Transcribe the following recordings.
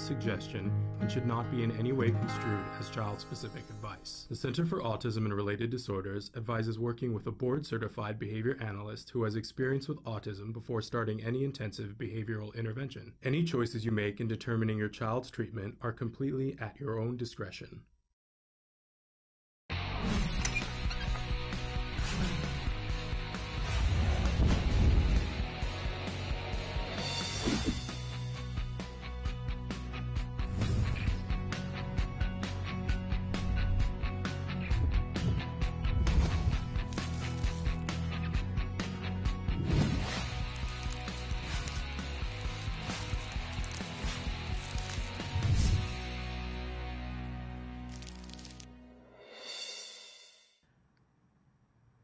As suggestion and should not be in any way construed as child specific advice. The Center for Autism and Related Disorders advises working with a board certified behavior analyst who has experience with autism before starting any intensive behavioral intervention. Any choices you make in determining your child's treatment are completely at your own discretion.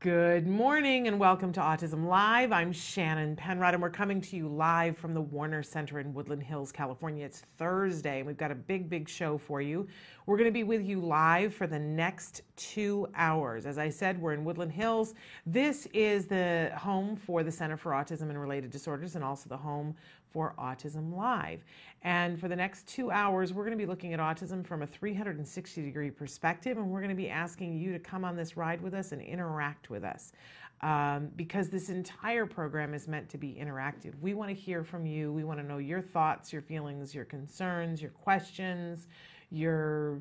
Good morning and welcome to Autism Live. I'm Shannon Penrod and we're coming to you live from the Warner Center in Woodland Hills, California. It's Thursday and we've got a big, big show for you. We're going to be with you live for the next two hours. As I said, we're in Woodland Hills. This is the home for the Center for Autism and Related Disorders and also the home for Autism Live. And for the next two hours, we're going to be looking at autism from a 360 degree perspective, and we're going to be asking you to come on this ride with us and interact with us. Um, because this entire program is meant to be interactive. We want to hear from you. We want to know your thoughts, your feelings, your concerns, your questions, your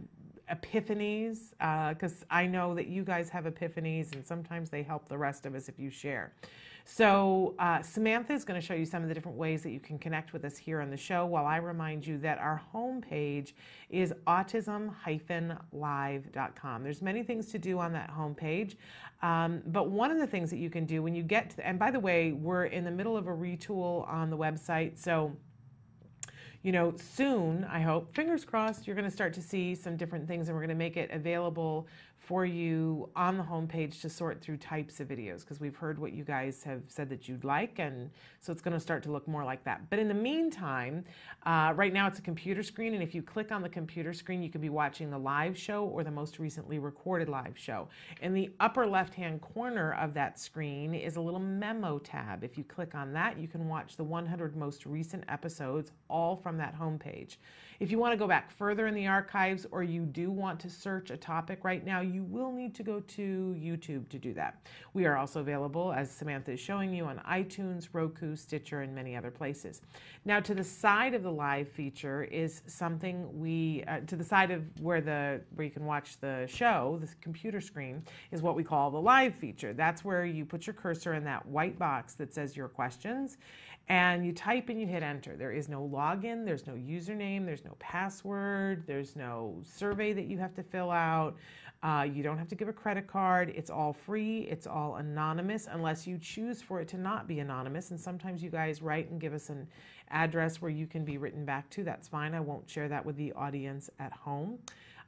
epiphanies, because uh, I know that you guys have epiphanies, and sometimes they help the rest of us if you share. So, uh, Samantha is going to show you some of the different ways that you can connect with us here on the show while I remind you that our homepage is autism-live.com. There's many things to do on that homepage, um, but one of the things that you can do when you get to, and by the way, we're in the middle of a retool on the website, so you know, soon, I hope, fingers crossed, you're going to start to see some different things and we're going to make it available for you on the homepage to sort through types of videos because we've heard what you guys have said that you'd like, and so it's going to start to look more like that. But in the meantime, uh, right now it's a computer screen, and if you click on the computer screen, you can be watching the live show or the most recently recorded live show. In the upper left hand corner of that screen is a little memo tab. If you click on that, you can watch the 100 most recent episodes all from that homepage. If you want to go back further in the archives or you do want to search a topic right now, you will need to go to YouTube to do that. We are also available, as Samantha is showing you, on iTunes, Roku, Stitcher, and many other places. Now, to the side of the live feature is something we, uh, to the side of where the where you can watch the show, the computer screen, is what we call the live feature. That's where you put your cursor in that white box that says your questions and you type and you hit enter. There is no login, there's no username, there's no password, there's no survey that you have to fill out. Uh, you don't have to give a credit card. It's all free, it's all anonymous unless you choose for it to not be anonymous. And sometimes you guys write and give us an address where you can be written back to. That's fine. I won't share that with the audience at home.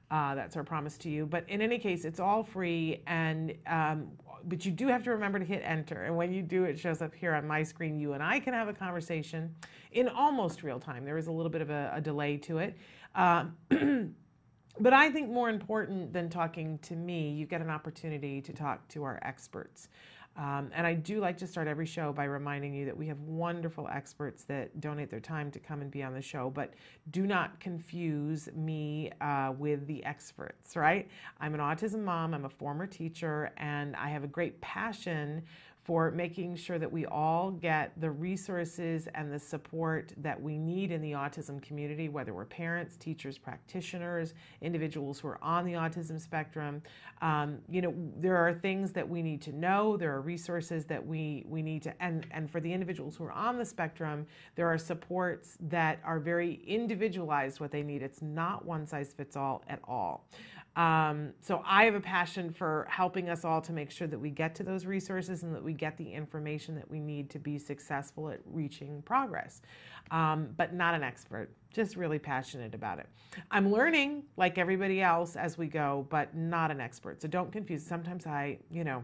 Uh, that's our promise to you. But in any case, it's all free, and um, but you do have to remember to hit enter. And when you do, it shows up here on my screen. You and I can have a conversation in almost real time. There is a little bit of a, a delay to it. Uh, but I think more important than talking to me, you get an opportunity to talk to our experts. Um, and I do like to start every show by reminding you that we have wonderful experts that donate their time to come and be on the show, but do not confuse me uh, with the experts, right? I'm an autism mom, I'm a former teacher, and I have a great passion for making sure that we all get the resources and the support that we need in the autism community, whether we're parents, teachers, practitioners, individuals who are on the autism spectrum. Um, you know, there are things that we need to know. There are resources that we we need to, and and for the individuals who are on the spectrum, there are supports that are very individualized. What they need. It's not one size fits all at all. Um, so I have a passion for helping us all to make sure that we get to those resources and that we get the information that we need to be successful at reaching progress. Um, but not an expert, just really passionate about it. I'm learning like everybody else as we go, but not an expert. So don't confuse. Sometimes I, you know,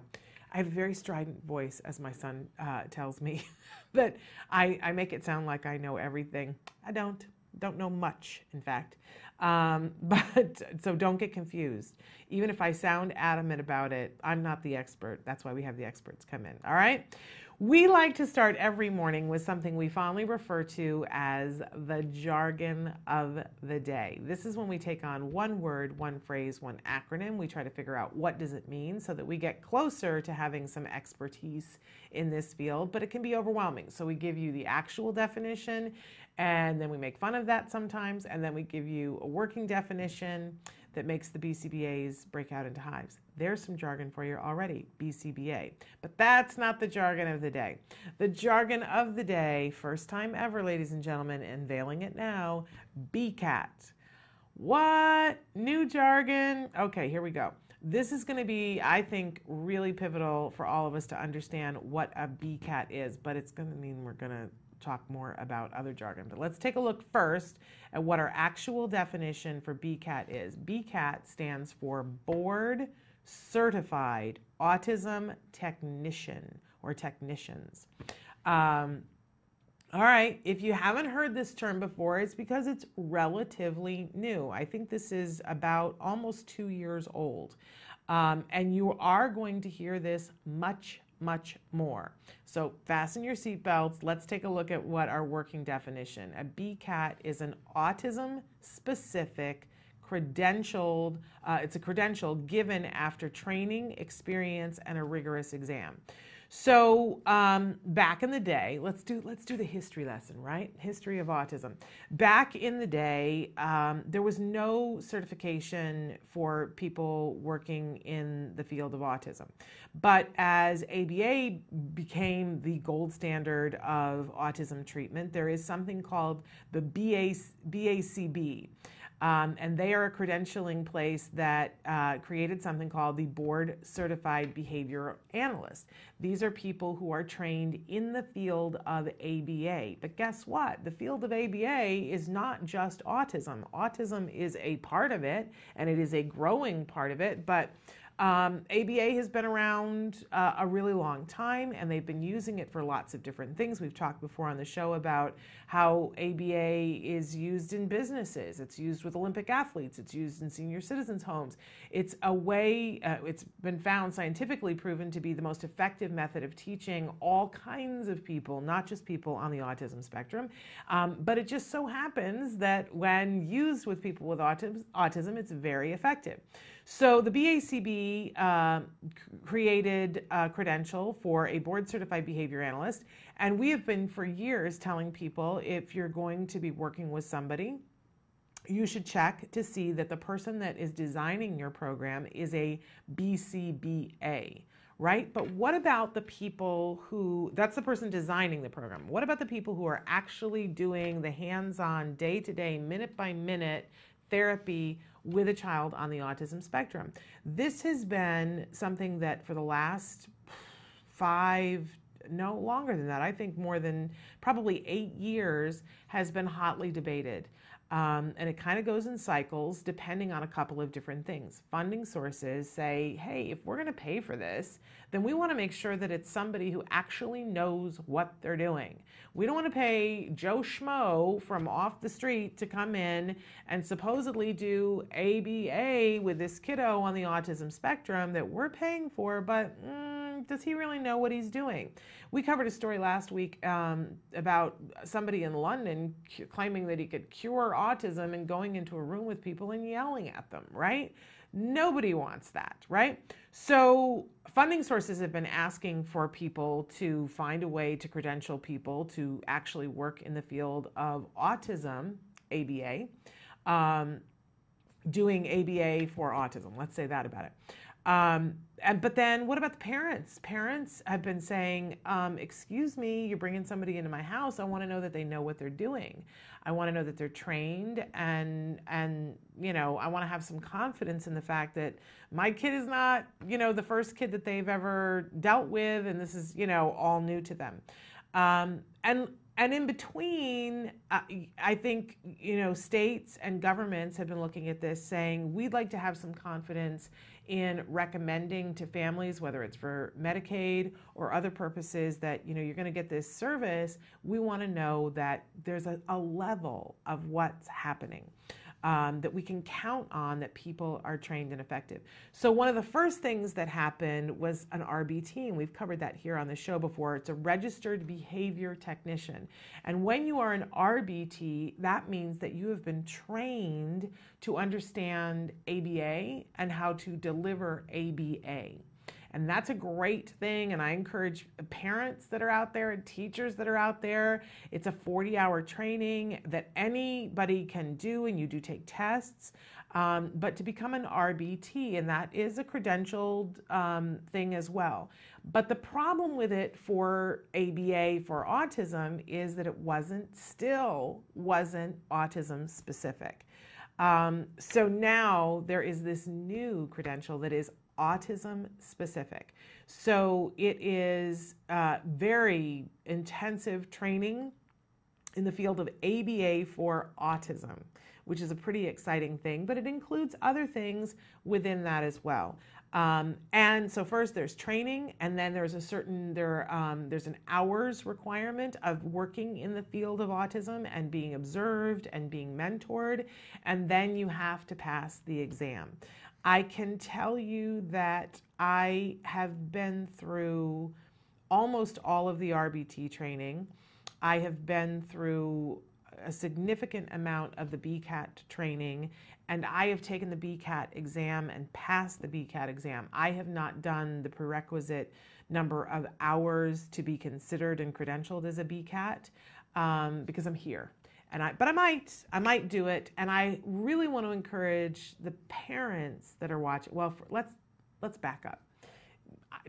I have a very strident voice, as my son uh, tells me, that I, I make it sound like I know everything. I don't. Don't know much, in fact. Um, but so don't get confused. Even if I sound adamant about it, I'm not the expert. That's why we have the experts come in. All right. We like to start every morning with something we fondly refer to as the jargon of the day. This is when we take on one word, one phrase, one acronym. We try to figure out what does it mean so that we get closer to having some expertise in this field, but it can be overwhelming. So we give you the actual definition and then we make fun of that sometimes, and then we give you a working definition that makes the BCBAs break out into hives. There's some jargon for you already, BCBA. But that's not the jargon of the day. The jargon of the day, first time ever, ladies and gentlemen, unveiling it now, BCAT. What? New jargon? Okay, here we go. This is going to be, I think, really pivotal for all of us to understand what a BCAT is, but it's going to mean we're going to talk more about other jargon. But let's take a look first at what our actual definition for BCAT is. BCAT stands for Board Certified Autism Technician or Technicians. Um, all right, if you haven't heard this term before, it's because it's relatively new. I think this is about almost two years old. Um, and you are going to hear this much much more. So fasten your seatbelts. Let's take a look at what our working definition. A BCAT is an autism specific credentialed, uh, it's a credential given after training, experience, and a rigorous exam. So um, back in the day, let's do let's do the history lesson, right? History of autism. Back in the day, um, there was no certification for people working in the field of autism, but as ABA became the gold standard of autism treatment, there is something called the BA, BACB. Um, and they are a credentialing place that uh, created something called the Board Certified Behavior Analyst. These are people who are trained in the field of ABA. But guess what? The field of ABA is not just autism. Autism is a part of it, and it is a growing part of it, but um, ABA has been around uh, a really long time and they've been using it for lots of different things. We've talked before on the show about how ABA is used in businesses, it's used with Olympic athletes, it's used in senior citizens' homes. It's a way, uh, it's been found scientifically proven to be the most effective method of teaching all kinds of people, not just people on the autism spectrum. Um, but it just so happens that when used with people with autism, autism it's very effective. So the BACB uh, created a credential for a board certified behavior analyst, and we have been for years telling people if you're going to be working with somebody, you should check to see that the person that is designing your program is a BCBA right? But what about the people who, that's the person designing the program. What about the people who are actually doing the hands on, day to day, minute by minute therapy with a child on the autism spectrum. This has been something that for the last five, no longer than that, I think more than probably eight years, has been hotly debated. Um, and it kind of goes in cycles depending on a couple of different things. Funding sources say, hey, if we're going to pay for this, then we want to make sure that it's somebody who actually knows what they're doing. We don't want to pay Joe Schmo from off the street to come in and supposedly do ABA with this kiddo on the autism spectrum that we're paying for, but. Mm, does he really know what he's doing? We covered a story last week um, about somebody in London c- claiming that he could cure autism and going into a room with people and yelling at them, right? Nobody wants that, right? So, funding sources have been asking for people to find a way to credential people to actually work in the field of autism, ABA, um, doing ABA for autism. Let's say that about it. Um, and but then what about the parents? Parents have been saying, um, "Excuse me, you're bringing somebody into my house. I want to know that they know what they're doing. I want to know that they're trained, and and you know, I want to have some confidence in the fact that my kid is not, you know, the first kid that they've ever dealt with, and this is, you know, all new to them. Um, and and in between, uh, I think you know states and governments have been looking at this, saying we'd like to have some confidence in recommending to families, whether it's for Medicaid or other purposes, that you know you're going to get this service. We want to know that there's a, a level of what's happening um, that we can count on that people are trained and effective. So, one of the first things that happened was an RBT, and we've covered that here on the show before. It's a registered behavior technician. And when you are an RBT, that means that you have been trained to understand ABA and how to deliver ABA. And that's a great thing. And I encourage parents that are out there and teachers that are out there. It's a 40 hour training that anybody can do, and you do take tests. Um, but to become an RBT, and that is a credentialed um, thing as well. But the problem with it for ABA for autism is that it wasn't, still wasn't autism specific. Um, so now there is this new credential that is autism specific. So it is uh, very intensive training in the field of ABA for autism, which is a pretty exciting thing, but it includes other things within that as well. Um, and so first there's training, and then there's a certain there um, there's an hours requirement of working in the field of autism and being observed and being mentored, and then you have to pass the exam. I can tell you that I have been through almost all of the RBT training. I have been through a significant amount of the BCAT training, and I have taken the BCAT exam and passed the BCAT exam. I have not done the prerequisite number of hours to be considered and credentialed as a BCAT um, because I'm here and I but I might I might do it. And I really want to encourage the parents that are watching well for, let's let's back up.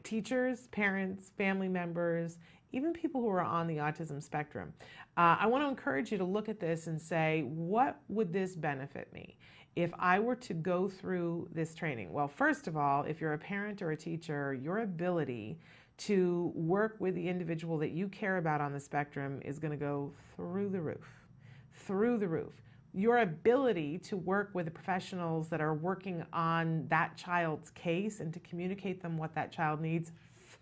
Teachers parents family members even people who are on the autism spectrum uh, I want to encourage you to look at this and say what would this benefit me if I were to go through this training? Well first of all if you're a parent or a teacher your ability to work with the individual that you care about on the spectrum is going to go through the roof through the roof. Your ability to work with the professionals that are working on that child's case and to communicate them what that child needs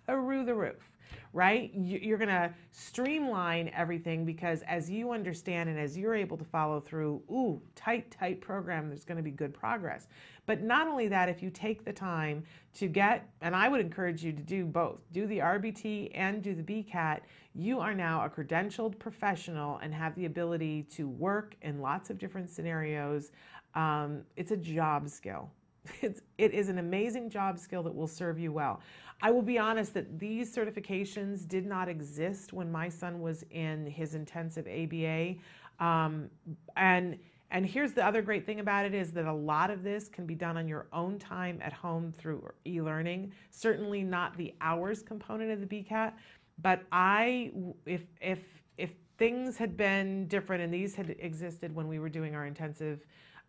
through the roof right? You're going to streamline everything because as you understand and as you're able to follow through, ooh, tight, tight program, there's going to be good progress. But not only that, if you take the time to get, and I would encourage you to do both, do the RBT and do the BCAT, you are now a credentialed professional and have the ability to work in lots of different scenarios. Um, it's a job skill. It's, it is an amazing job skill that will serve you well. I will be honest that these certifications did not exist when my son was in his intensive ABA. Um, and and here's the other great thing about it is that a lot of this can be done on your own time at home through e-learning. Certainly not the hours component of the BCAT, but I if if if things had been different and these had existed when we were doing our intensive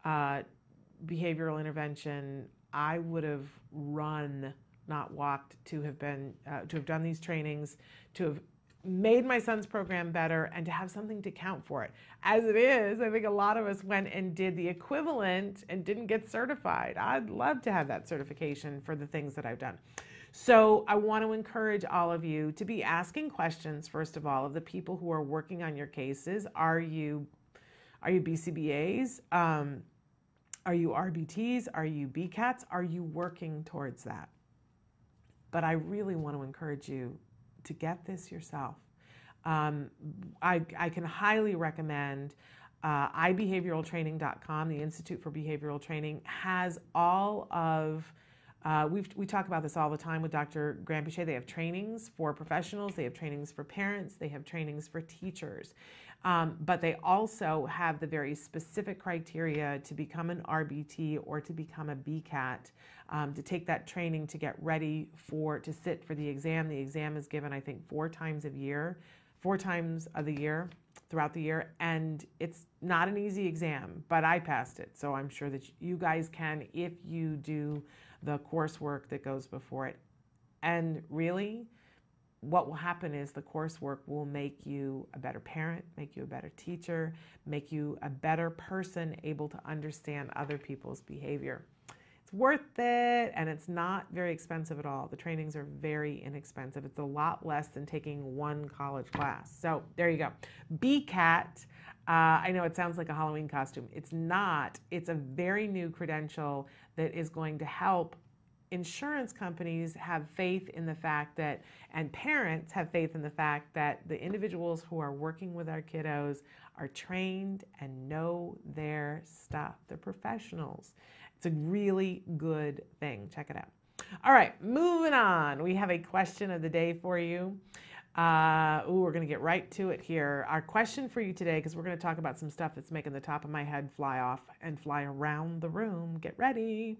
uh, behavioral intervention, I would have run, not walked, to have been uh, to have done these trainings, to have made my son's program better, and to have something to count for it. As it is, I think a lot of us went and did the equivalent and didn't get certified. I'd love to have that certification for the things that I've done. So I want to encourage all of you to be asking questions, first of all, of the people who are working on your cases. Are you are you BCBAs? Um, are you RBTs? Are you BCATs? Are you working towards that? But I really want to encourage you to get this yourself. Um, I, I can highly recommend uh, ibehavioraltraining.com, the Institute for Behavioral Training, has all of uh, we we talk about this all the time with Dr. Granpeesheh. They have trainings for professionals, they have trainings for parents, they have trainings for teachers. Um, but they also have the very specific criteria to become an RBT or to become a BCAT, um, to take that training to get ready for to sit for the exam. The exam is given, I think, four times a year, four times of the year throughout the year, and it's not an easy exam, but I passed it, so I'm sure that you guys can if you do the coursework that goes before it. And really, what will happen is the coursework will make you a better parent, make you a better teacher, make you a better person able to understand other people's behavior. It's worth it and it's not very expensive at all. The trainings are very inexpensive. It's a lot less than taking one college class. So there you go. BCAT. Uh, I know it sounds like a Halloween costume. It's not. It's a very new credential that is going to help insurance companies have faith in the fact that, and parents have faith in the fact that the individuals who are working with our kiddos are trained and know their stuff. They're professionals. It's a really good thing. Check it out. All right, moving on. We have a question of the day for you. Uh, ooh, we're going to get right to it here. Our question for you today, because we're going to talk about some stuff that's making the top of my head fly off and fly around the room. Get ready.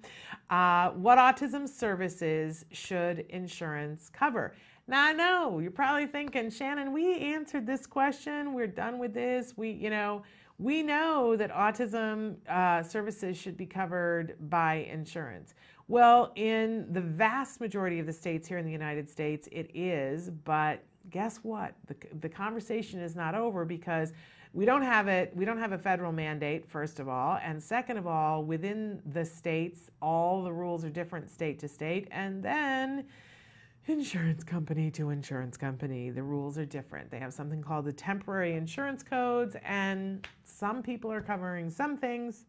Uh, what autism services should insurance cover? Now, I know you're probably thinking, Shannon, we answered this question. We're done with this. We, you know, we know that autism uh, services should be covered by insurance. Well, in the vast majority of the states here in the United States, it is, but guess what? The, the conversation is not over because we don't have it we don't have a federal mandate first of all. And second of all within the states all the rules are different state to state. And then insurance company to insurance company the rules are different. They have something called the temporary insurance codes and some people are covering some things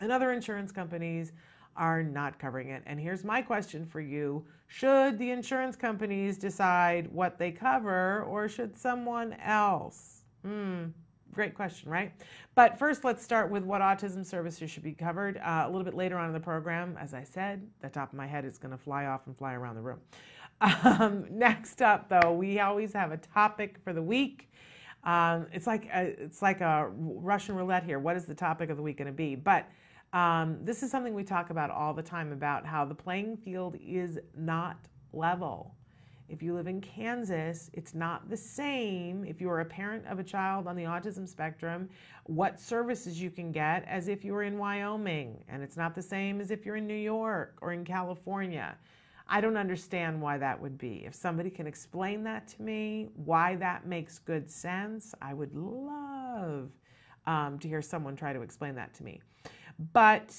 and other insurance companies are not covering it. And here's my question for you Should the insurance companies decide what they cover, or should someone else? Hmm. Great question, right? But first, let's start with what autism services should be covered. Uh, a little bit later on in the program, as I said, the top of my head is going to fly off and fly around the room. Um, next up, though, we always have a topic for the week. Um, it's like a, it's like a Russian roulette here. What is the topic of the week going to be? But um, this is something we talk about all the time about how the playing field is not level. If you live in Kansas, it's not the same if you are a parent of a child on the autism spectrum, what services you can get as if you were in Wyoming. And it's not the same as if you're in New York or in California. I don't understand why that would be. If somebody can explain that to me, why that makes good sense, I would love um, to hear someone try to explain that to me. But,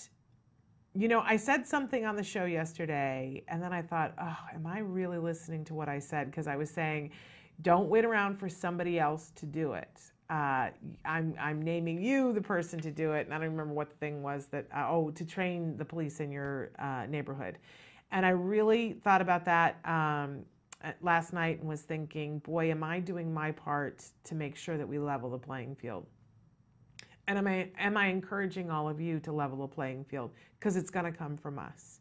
you know, I said something on the show yesterday, and then I thought, oh, am I really listening to what I said? Because I was saying, don't wait around for somebody else to do it. Uh, I'm, I'm naming you the person to do it. And I don't remember what the thing was that, uh, oh, to train the police in your uh, neighborhood. And I really thought about that um, last night and was thinking, boy, am I doing my part to make sure that we level the playing field? And am I, am I encouraging all of you to level the playing field? Because it's going to come from us.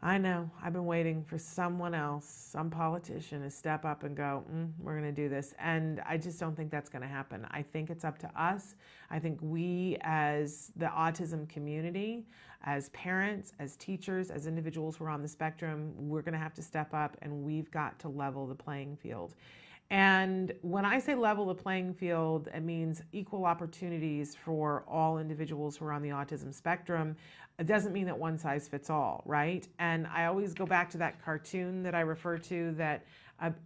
I know. I've been waiting for someone else, some politician, to step up and go, mm, we're going to do this. And I just don't think that's going to happen. I think it's up to us. I think we, as the autism community, as parents, as teachers, as individuals who are on the spectrum, we're going to have to step up and we've got to level the playing field. And when I say level the playing field, it means equal opportunities for all individuals who are on the autism spectrum. It doesn't mean that one size fits all, right? And I always go back to that cartoon that I refer to that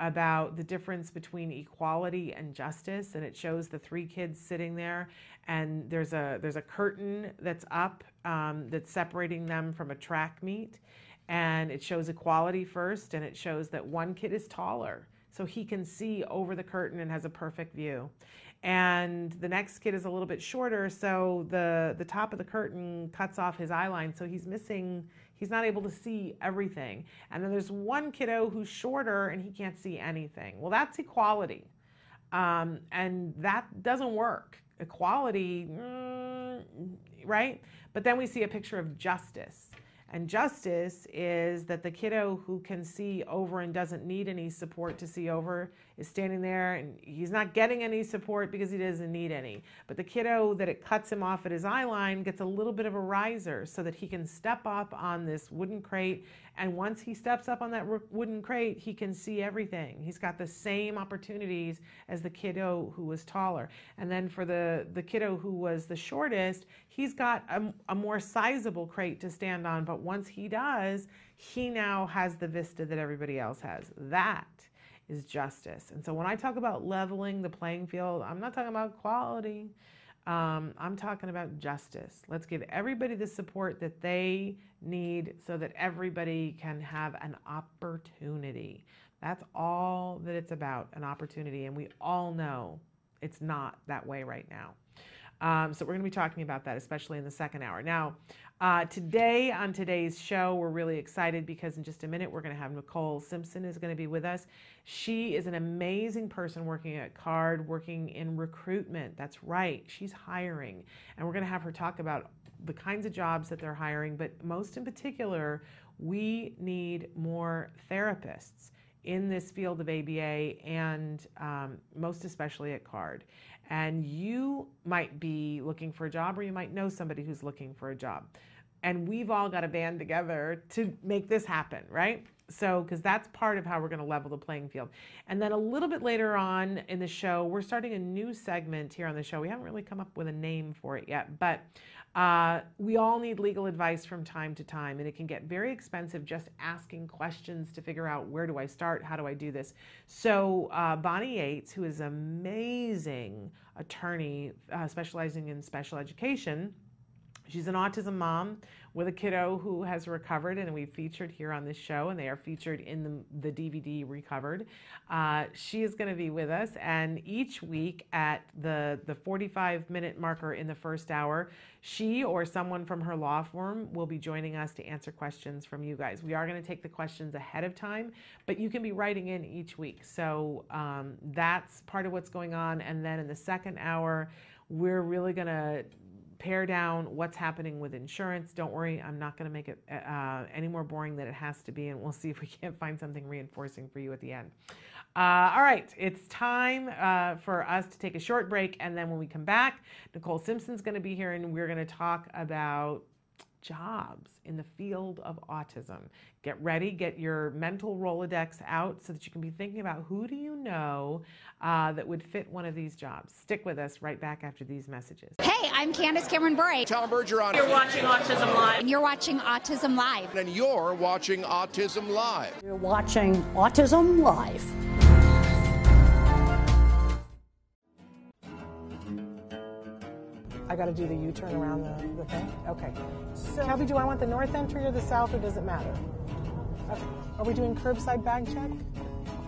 about the difference between equality and justice, and it shows the three kids sitting there, and there's a there's a curtain that's up um, that's separating them from a track meet, and it shows equality first, and it shows that one kid is taller so he can see over the curtain and has a perfect view. and the next kid is a little bit shorter, so the the top of the curtain cuts off his eye line, so he's missing. He's not able to see everything. And then there's one kiddo who's shorter and he can't see anything. Well, that's equality, um, and that doesn't work. Equality, mm, right? But then we see a picture of justice. And justice is that the kiddo who can see over and doesn't need any support to see over is standing there and he's not getting any support because he doesn't need any. But the kiddo that it cuts him off at his eye line gets a little bit of a riser so that he can step up on this wooden crate. And once he steps up on that wooden crate, he can see everything. He's got the same opportunities as the kiddo who was taller. And then for the, the kiddo who was the shortest, he's got a, a more sizable crate to stand on. But once he does, he now has the vista that everybody else has. That is justice. And so when I talk about leveling the playing field, I'm not talking about quality. Um, I'm talking about justice. Let's give everybody the support that they need so that everybody can have an opportunity. That's all that it's about an opportunity. And we all know it's not that way right now. Um, so we're going to be talking about that, especially in the second hour. Now, uh, today on today's show, we're really excited because in just a minute we're going to have Nicole Simpson is going to be with us. She is an amazing person working at Card, working in recruitment. That's right, she's hiring, and we're going to have her talk about the kinds of jobs that they're hiring. But most in particular, we need more therapists in this field of ABA and um, most especially at CARD. And you might be looking for a job or you might know somebody who's looking for a job and we've all got to band together to make this happen, right? So, because that's part of how we're going to level the playing field. And then a little bit later on in the show, we're starting a new segment here on the show. We haven't really come up with a name for it yet, but uh, we all need legal advice from time to time, and it can get very expensive just asking questions to figure out where do I start, how do I do this. So, uh, Bonnie Yates, who is amazing attorney uh, specializing in special education, She's an autism mom with a kiddo who has recovered, and we've featured here on this show, and they are featured in the, the DVD Recovered. Uh, she is going to be with us, and each week at the, the 45 minute marker in the first hour, she or someone from her law firm will be joining us to answer questions from you guys. We are going to take the questions ahead of time, but you can be writing in each week. So um, that's part of what's going on. And then in the second hour, we're really going to pare down what's happening with insurance. Don't worry, I'm not going to make it uh, any more boring than it has to be, and we'll see if we can't find something reinforcing for you at the end. Uh, all right, it's time uh, for us to take a short break, and then when we come back, Nicole Simpson's going to be here, and we're going to talk about jobs in the field of autism. Get ready, get your mental Rolodex out so that you can be thinking about who do you know uh, that would fit one of these jobs. Stick with us right back after these messages. Hey, I'm Candace Cameron Bure. Tom Bergeron. You're watching Autism Live. And you're watching Autism Live. And you're watching Autism Live. You're watching Autism Live. I got to do the U-turn around the, the thing? Okay. So, Kelby, do I want the north entry or the south, or does it matter? Okay. Are we doing curbside bag check?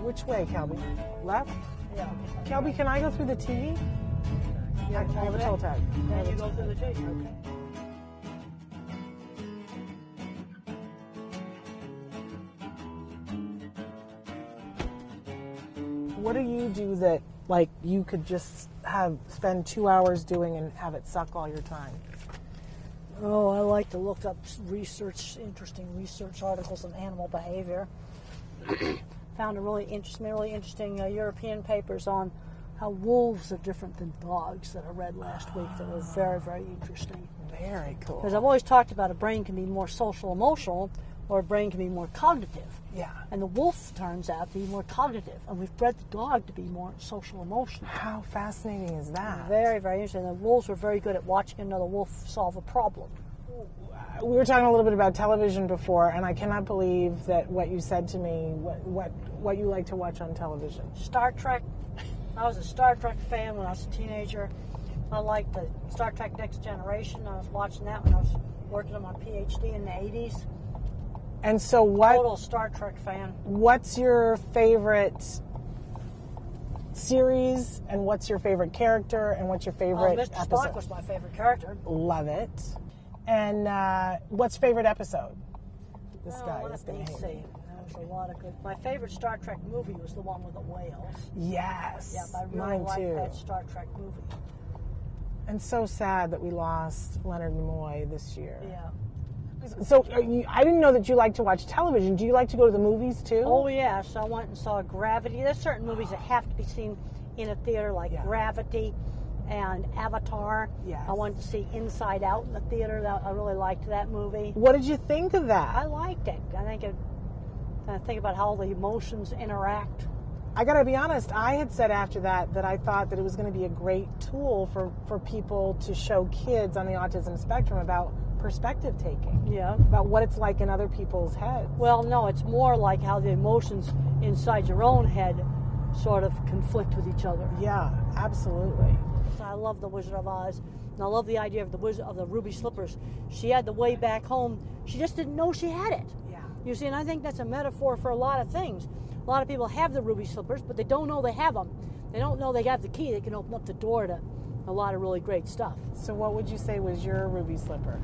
Which way, Kelby? Left? Yeah. Kelby, can I go through the TV? Yeah, I, I have a toll tag. Yeah, you go through the TV. Okay. What do you do that, like, you could just have spend two hours doing and have it suck all your time? Oh, I like to look up research, interesting research articles on animal behavior. Found a really interesting, really interesting uh, European papers on how wolves are different than dogs that I read last week that were very, very interesting. Very cool. Because I've always talked about a brain can be more social emotional, or a brain can be more cognitive. Yeah. And the wolf turns out to be more cognitive, and we've bred the dog to be more social emotional. How fascinating is that? Very, very interesting. The wolves were very good at watching another wolf solve a problem. We were talking a little bit about television before, and I cannot believe that what you said to me, what what, what you like to watch on television. Star Trek. I was a Star Trek fan when I was a teenager. I liked the Star Trek Next Generation. I was watching that when I was working on my PhD in the 80s. And so, what? Total Star Trek fan. What's your favorite series and what's your favorite character and what's your Oh, favorite Mr. episode? Spock was my favorite character. Love it. And uh, what's favorite episode? This Oh, guy is going to hate see. me. There was a lot of good. My favorite Star Trek movie was the one with the whales. Yes. Yep, I really mine liked too. that Star Trek movie. And so sad that we lost Leonard Nimoy this year. Yeah. So are you, I didn't know that you like to watch television. Do you like to go to the movies too? Oh yes, I went and saw Gravity. There's certain movies that have to be seen in a theater, like Yeah. Gravity and Avatar. Yes. I wanted to see Inside Out in the theater. That, I really liked that movie. What did you think of that? I liked it. I think it. I think about how the emotions interact. I gotta be honest, I had said after that that I thought that it was gonna be a great tool for, for people to show kids on the autism spectrum about perspective taking, Yeah. about what it's like in other people's heads. Well, no, it's more like how the emotions inside your own head sort of conflict with each other. yeah, absolutely. I love the Wizard of Oz, and I love the idea of the wizard of the ruby slippers. She had the way back home. She just didn't know she had it. You see, and I think that's a metaphor for a lot of things. A lot of people have the ruby slippers, but they don't know they have them. They don't know they got the key that can open up the door to a lot of really great stuff. So what would you say was your ruby slipper?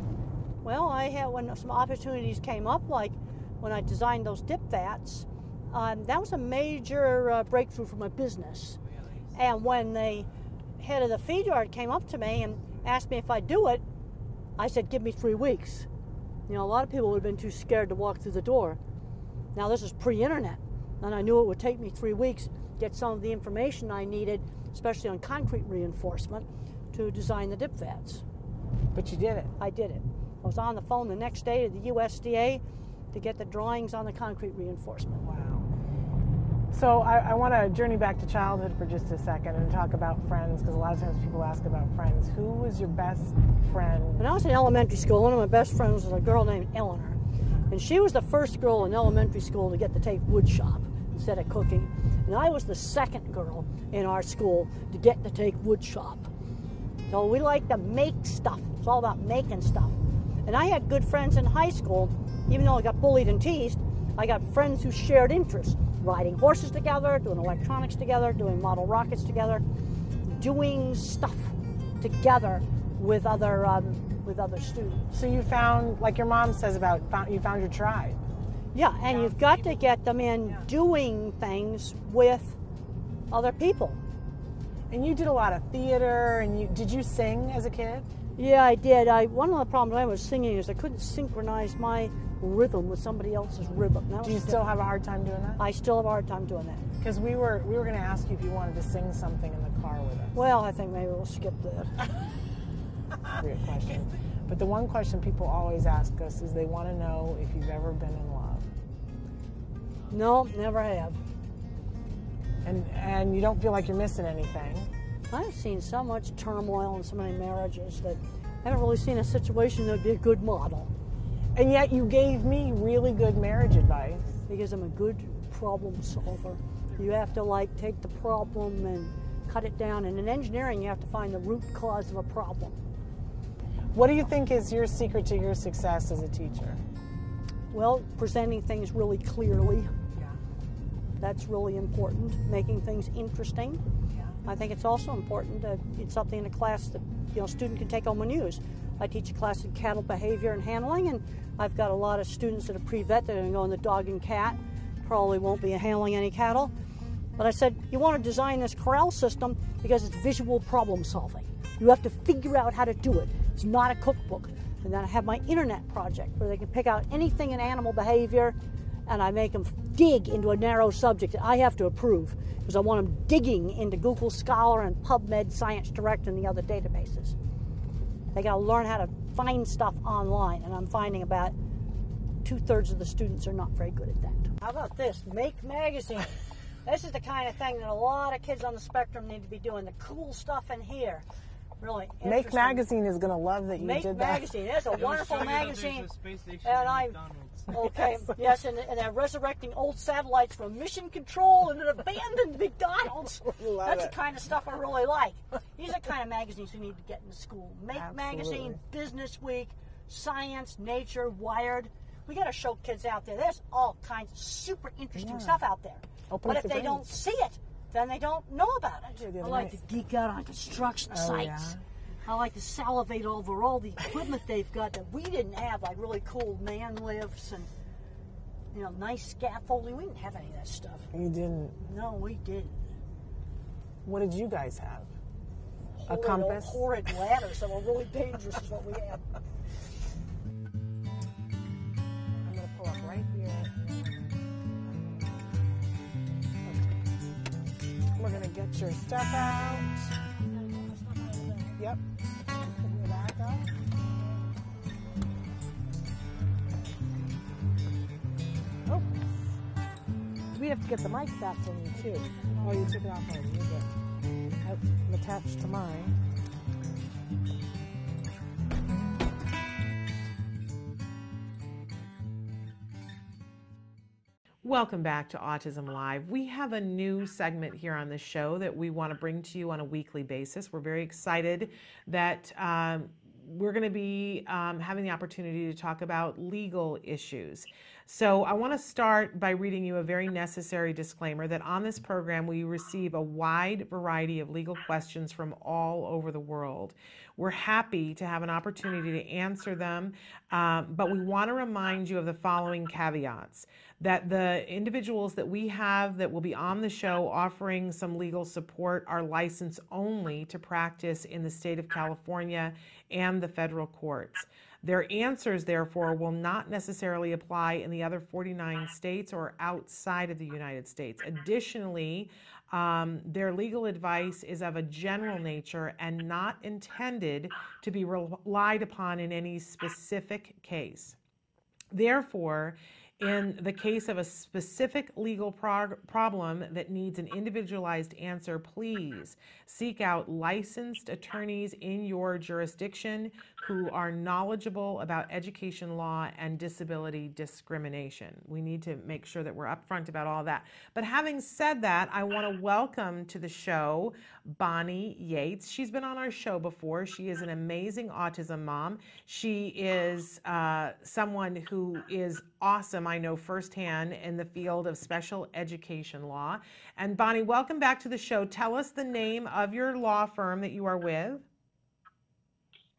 Well, I had when some opportunities came up, like when I designed those dip vats. Um, that was a major uh, breakthrough for my business. And when the head of the feed yard came up to me and asked me if I'd do it, I said, "Give me three weeks." You know, a lot of people would have been too scared to walk through the door. Now this is pre-internet, and I knew it would take me three weeks to get some of the information I needed, especially on concrete reinforcement, to design the dip vats. But you did it. I did it. I was on the phone the next day to the USDA to get the drawings on the concrete reinforcement. Wow. So I, I want to journey back to childhood for just a second and talk about friends because a lot of times people ask about friends. Who was your best friend? When I was in elementary school, one of my best friends was a girl named Eleanor. And she was the first girl in elementary school to get to take wood shop instead of cooking. And I was the second girl in our school to get to take wood shop. So we like to make stuff. It's all about making stuff. And I had good friends in high school, even though I got bullied and teased. I got friends who shared interests riding horses together, doing electronics together, doing model rockets together, doing stuff together with other um, with other students. So you found, like your mom says about, found, you found your tribe. Yeah, and you've got to get them in doing things with other people. And you did a lot of theater. And you did you sing as a kid? Yeah, I did. I one of the problems I was singing is I couldn't synchronize my rhythm with somebody else's rhythm. That Do you still have a hard time doing that? I still have a hard time doing that. Because we were we were going to ask you if you wanted to sing something in the car with us. Well, I think maybe we'll skip that. Weird question. But the one question people always ask us is they want to know if you've ever been in love. no, never have. And and you don't feel like you're missing anything. I've seen so much turmoil in so many marriages that I haven't really seen a situation that would be a good model And yet you gave me really good marriage advice. because I'm a good problem solver. You have to like take the problem and cut it down. And in engineering, you have to find the root cause of a problem. What do you think is your secret to your success as a teacher? Well, presenting things really clearly. Yeah. That's really important. Making things interesting. I think it's also important that it's something in a class that you know student can take home and use. I teach a class in cattle behavior and handling, and I've got a lot of students that are pre-vet that are going to go the dog and cat. Probably won't be handling any cattle. But I said, you want to design this corral system because it's visual problem solving. You have to figure out how to do it. It's not a cookbook. And then I have my internet project where they can pick out anything in animal behavior and I make them dig into a narrow subject that I have to approve because I want them digging into Google Scholar and PubMed, Science Direct, and the other databases. They got to learn how to find stuff online, and I'm finding about two thirds of the students are not very good at that. How about this? Make magazine. this is the kind of thing that a lot of kids on the spectrum need to be doing. The cool stuff in here, really. Make. Magazine is going to love that you Make did that. Make Magazine. It's a wonderful show you that magazine. there's a space station And I, McDonald's. okay, yes, and, and they're resurrecting old satellites from mission control and an abandoned McDonald's. Love That's it. the kind of stuff I really like. These are the kind of magazines we need to get in school. Make Absolutely. magazine, Business Week, Science, Nature, Wired. We got to show kids out there. There's all kinds of super interesting Yeah. stuff out there. Open but if their they don't see it, then they don't know about it. I like night- to geek out on construction Oh, sites. yeah? I like to salivate over all the equipment they've got that we didn't have, like really cool man lifts and you know nice scaffolding. We didn't have any of that stuff. You didn't. No, we didn't. What did you guys have? A Horrid- compass? horrid ladders that were really dangerous is what we had. We're gonna get your stuff out. Yep. Oh. We have to get the mic back from you too. Oh, you took it off already. You're good. I'm attached to mine. Welcome back to Autism Live. We have a new segment here on the show that we want to bring to you on a weekly basis. We're very excited that um, we're going to be um, having the opportunity to talk about legal issues. So, I want to start by reading you a very necessary disclaimer that on this program we receive a wide variety of legal questions from all over the world. We're happy to have an opportunity to answer them, um, but we want to remind you of the following caveats that the individuals that we have that will be on the show offering some legal support are licensed only to practice in the state of California and the federal courts. Their answers, therefore, will not necessarily apply in the other 49 states or outside of the United States. Additionally, um, their legal advice is of a general nature and not intended to be relied upon in any specific case. Therefore, in the case of a specific legal prog- problem that needs an individualized answer, please seek out licensed attorneys in your jurisdiction who are knowledgeable about education law and disability discrimination. We need to make sure that we're upfront about all that. But having said that, I want to welcome to the show Bonnie Yates. She's been on our show before. She is an amazing autism mom. She is uh, someone who is awesome, I know firsthand, in the field of special education law. And Bonnie, welcome back to the show. Tell us the name of your law firm that you are with.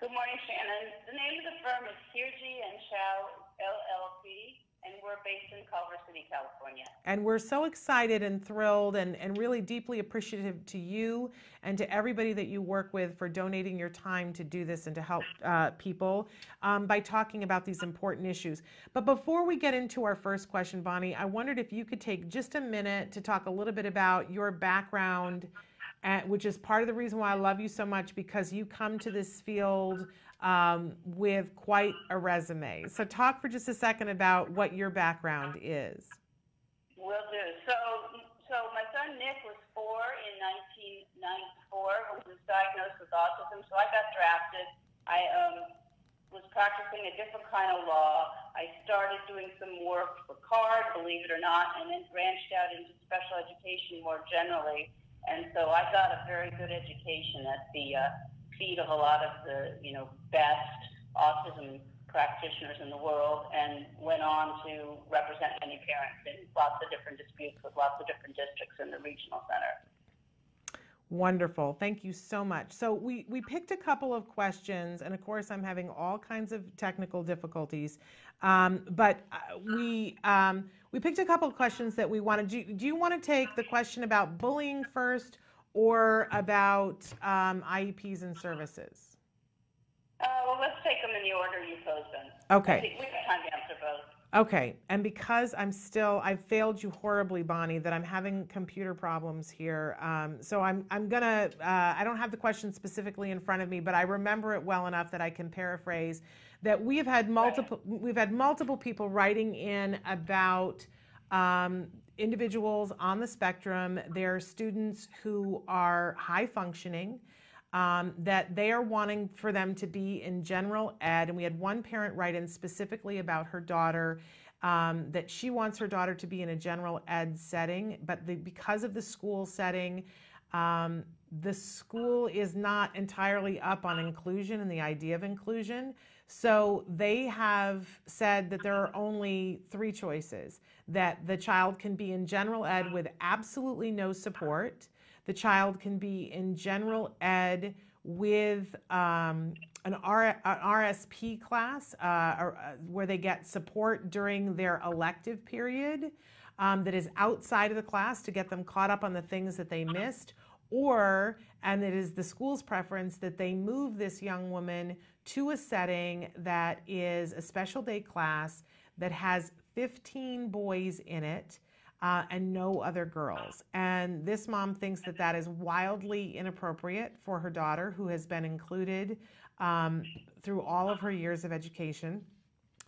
Good morning, Shannon. The name of the firm is Hirji and Chau LLC, and we're based in Culver City, California. And we're so excited and thrilled and, and really deeply appreciative to you and to everybody that you work with for donating your time to do this and to help uh, people um, by talking about these important issues. But before we get into our first question, Bonnie, I wondered if you could take just a minute to talk a little bit about your background, at, which is part of the reason why I love you so much because you come to this field um, with quite a resume. So, talk for just a second about what your background is. Will do. So, so my son Nick was four in 1994 when he was diagnosed with autism. So I got drafted. I um, was practicing a different kind of law. I started doing some work for CARD, believe it or not, and then branched out into special education more generally. And so I got a very good education at the uh, feet of a lot of the, you know, best autism practitioners in the world and went on to represent many parents in lots of different disputes with lots of different districts in the regional center. Wonderful. Thank you so much. So we, we picked a couple of questions, and of course, I'm having all kinds of technical difficulties. Um, but uh, we um, we picked a couple of questions that we wanted. Do, do you want to take the question about bullying first, or about um, IEPs and services? Uh, well, let's take them in the order you posed them. Okay. We have time to answer both. Okay, and because I'm still, I failed you horribly, Bonnie, that I'm having computer problems here. Um, so I'm, I'm gonna, uh, I don't have the question specifically in front of me, but I remember it well enough that I can paraphrase. That we have had multiple, we've had multiple people writing in about um, individuals on the spectrum. They're students who are high functioning. Um, that they are wanting for them to be in general ed. And we had one parent write in specifically about her daughter um, that she wants her daughter to be in a general ed setting, but the, because of the school setting, um, the school is not entirely up on inclusion and the idea of inclusion. So they have said that there are only three choices that the child can be in general ed with absolutely no support, the child can be in general ed with um, an, R, an RSP class uh, or, uh, where they get support during their elective period um, that is outside of the class to get them caught up on the things that they missed. Or, and it is the school's preference that they move this young woman to a setting that is a special day class that has 15 boys in it uh, and no other girls. And this mom thinks that that is wildly inappropriate for her daughter, who has been included um, through all of her years of education,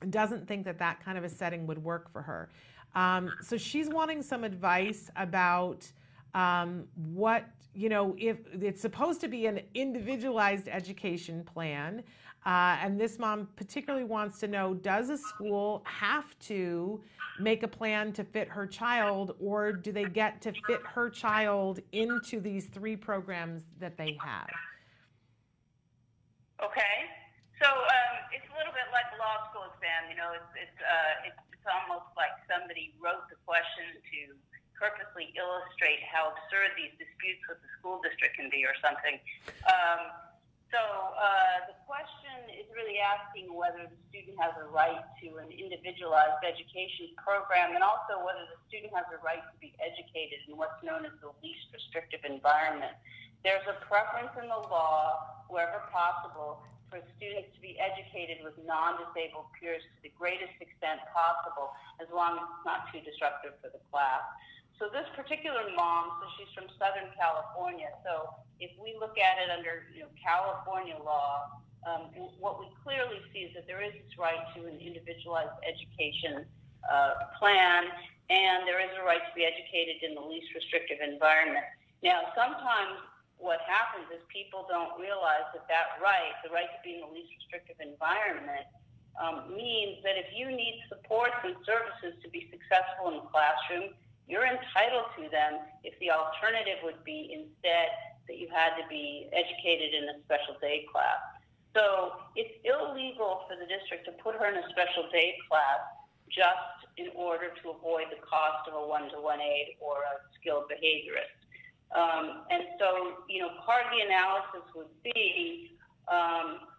and doesn't think that that kind of a setting would work for her. Um, so she's wanting some advice about um, what, you know, if it's supposed to be an individualized education plan. Uh, and this mom particularly wants to know does a school have to make a plan to fit her child, or do they get to fit her child into these three programs that they have? Okay. So um, it's a little bit like a law school exam. You know, it's it's, uh, it's almost like somebody wrote the question to purposely illustrate how absurd these disputes with the school district can be, or something. Um, so uh, the question is really asking whether the student has a right to an individualized education program and also whether the student has a right to be educated in what's known as the least restrictive environment. There's a preference in the law, wherever possible, for students to be educated with non-disabled peers to the greatest extent possible, as long as it's not too disruptive for the class. So this particular mom, so she's from Southern California. So if we look at it under you know, California law, um, what we clearly see is that there is this right to an individualized education uh, plan, and there is a right to be educated in the least restrictive environment. Now, sometimes what happens is people don't realize that that right, the right to be in the least restrictive environment, um, means that if you need supports and services to be successful in the classroom, you're entitled to them if the alternative would be instead that you had to be educated in a special day class. So it's illegal for the district to put her in a special day class just in order to avoid the cost of a one-to-one aide or a skilled behaviorist. Um, and so, you know, part of the analysis would be, um,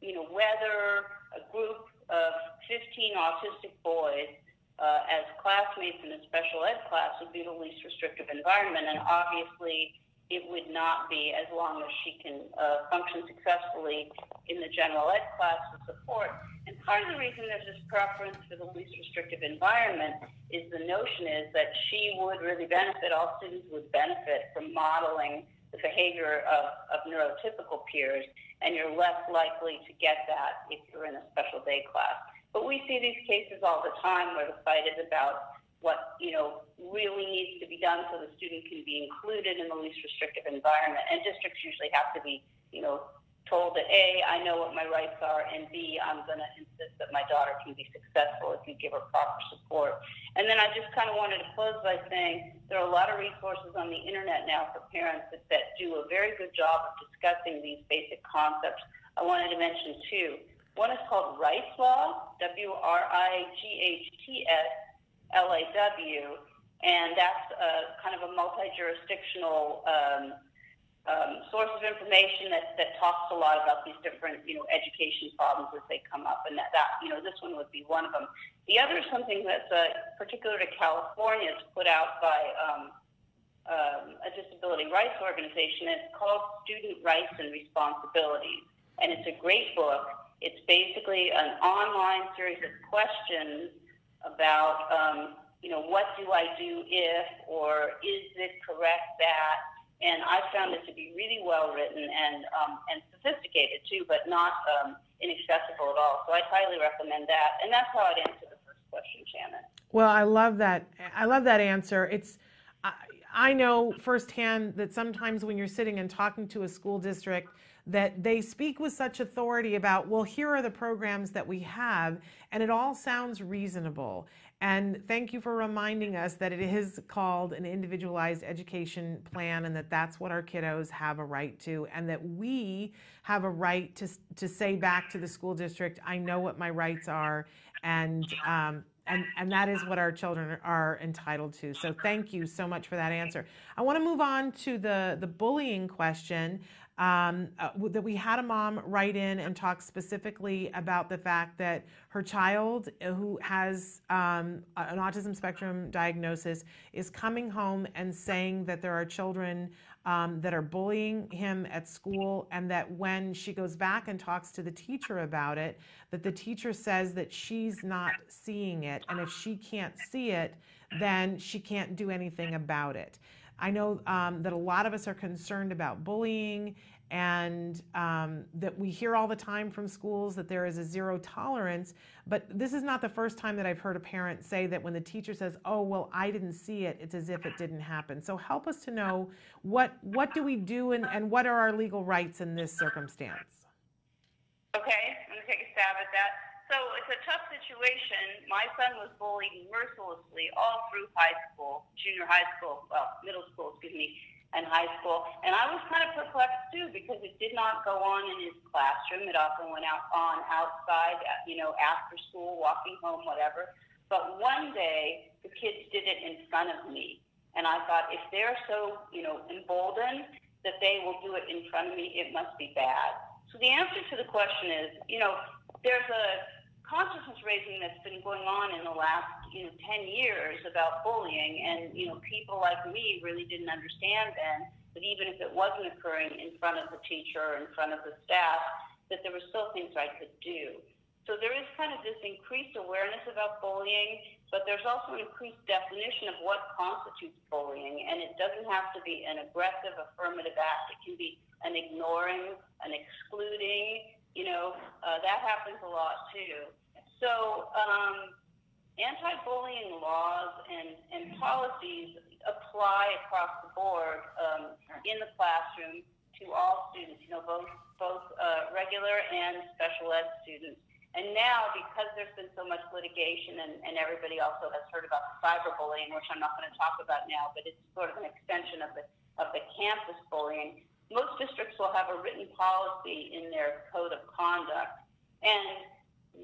you know, whether a group of 15 autistic boys uh, as classmates in a special ed class would be the least restrictive environment. And obviously, it would not be as long as she can uh, function successfully in the general ed class with support. And part of the reason there's this preference for the least restrictive environment is the notion is that she would really benefit, all students would benefit from modeling the behavior of, of neurotypical peers, and you're less likely to get that if you're in a special day class. But we see these cases all the time where the fight is about what you know really needs to be done so the student can be included in the least restrictive environment. And districts usually have to be, you know, told that A, I know what my rights are, and B, I'm going to insist that my daughter can be successful if you give her proper support. And then I just kind of wanted to close by saying there are a lot of resources on the internet now for parents that, that do a very good job of discussing these basic concepts. I wanted to mention two. One is called Wrightslaw, W R I G H T S L A W, and that's a, kind of a multi jurisdictional um, um, source of information that, that talks a lot about these different, you know, education problems as they come up, and that, that you know, this one would be one of them. The other is something that's uh, particular to California. It's put out by um, um, a disability rights organization. It's called Student Rights and Responsibilities, and it's a great book. It's basically an online series of questions about, um, you know, what do I do if, or is this correct that? And I found it to be really well written and um, and sophisticated too, but not um, inaccessible at all. So I highly recommend that. And that's how I'd answer the first question, Shannon. Well, I love that. I love that answer. It's I, I know firsthand that sometimes when you're sitting and talking to a school district, that they speak with such authority about, well, here are the programs that we have, and it all sounds reasonable. And thank you for reminding us that it is called an individualized education plan and that that's what our kiddos have a right to, and that we have a right to, to say back to the school district, I know what my rights are, and, um, and, and that is what our children are entitled to. So thank you so much for that answer. I want to move on to the, the bullying question um, uh, that we had a mom write in and talk specifically about the fact that her child, uh, who has um, an autism spectrum diagnosis, is coming home and saying that there are children um, that are bullying him at school, and that when she goes back and talks to the teacher about it, that the teacher says that she's not seeing it, and if she can't see it, then she can't do anything about it. I know um, that a lot of us are concerned about bullying and um, that we hear all the time from schools that there is a zero tolerance. But this is not the first time that I've heard a parent say that when the teacher says, "Oh, well, I didn't see it," it's as if it didn't happen. So help us to know what what do we do and, and what are our legal rights in this circumstance. Okay, I'm gonna take a stab at that. So it's a tough situation. My son was bullied mercilessly all through high school, junior high school, well, middle school, excuse me, and high school. And I was kind of perplexed too because it did not go on in his classroom. It often went out on outside, you know, after school, walking home, whatever. But one day the kids did it in front of me. And I thought, if they're so, you know, emboldened that they will do it in front of me, it must be bad. So the answer to the question is, you know, there's a consciousness raising that's been going on in the last you know 10 years about bullying and you know people like me really didn't understand then that even if it wasn't occurring in front of the teacher or in front of the staff that there were still things I could do. So there is kind of this increased awareness about bullying but there's also an increased definition of what constitutes bullying and it doesn't have to be an aggressive affirmative act. It can be an ignoring an excluding you know uh, that happens a lot too so um, anti-bullying laws and, and policies apply across the board um, in the classroom to all students, you know, both, both uh, regular and special ed students. And now, because there's been so much litigation, and, and everybody also has heard about the cyberbullying, which I'm not going to talk about now, but it's sort of an extension of the of the campus bullying. Most districts will have a written policy in their code of conduct, and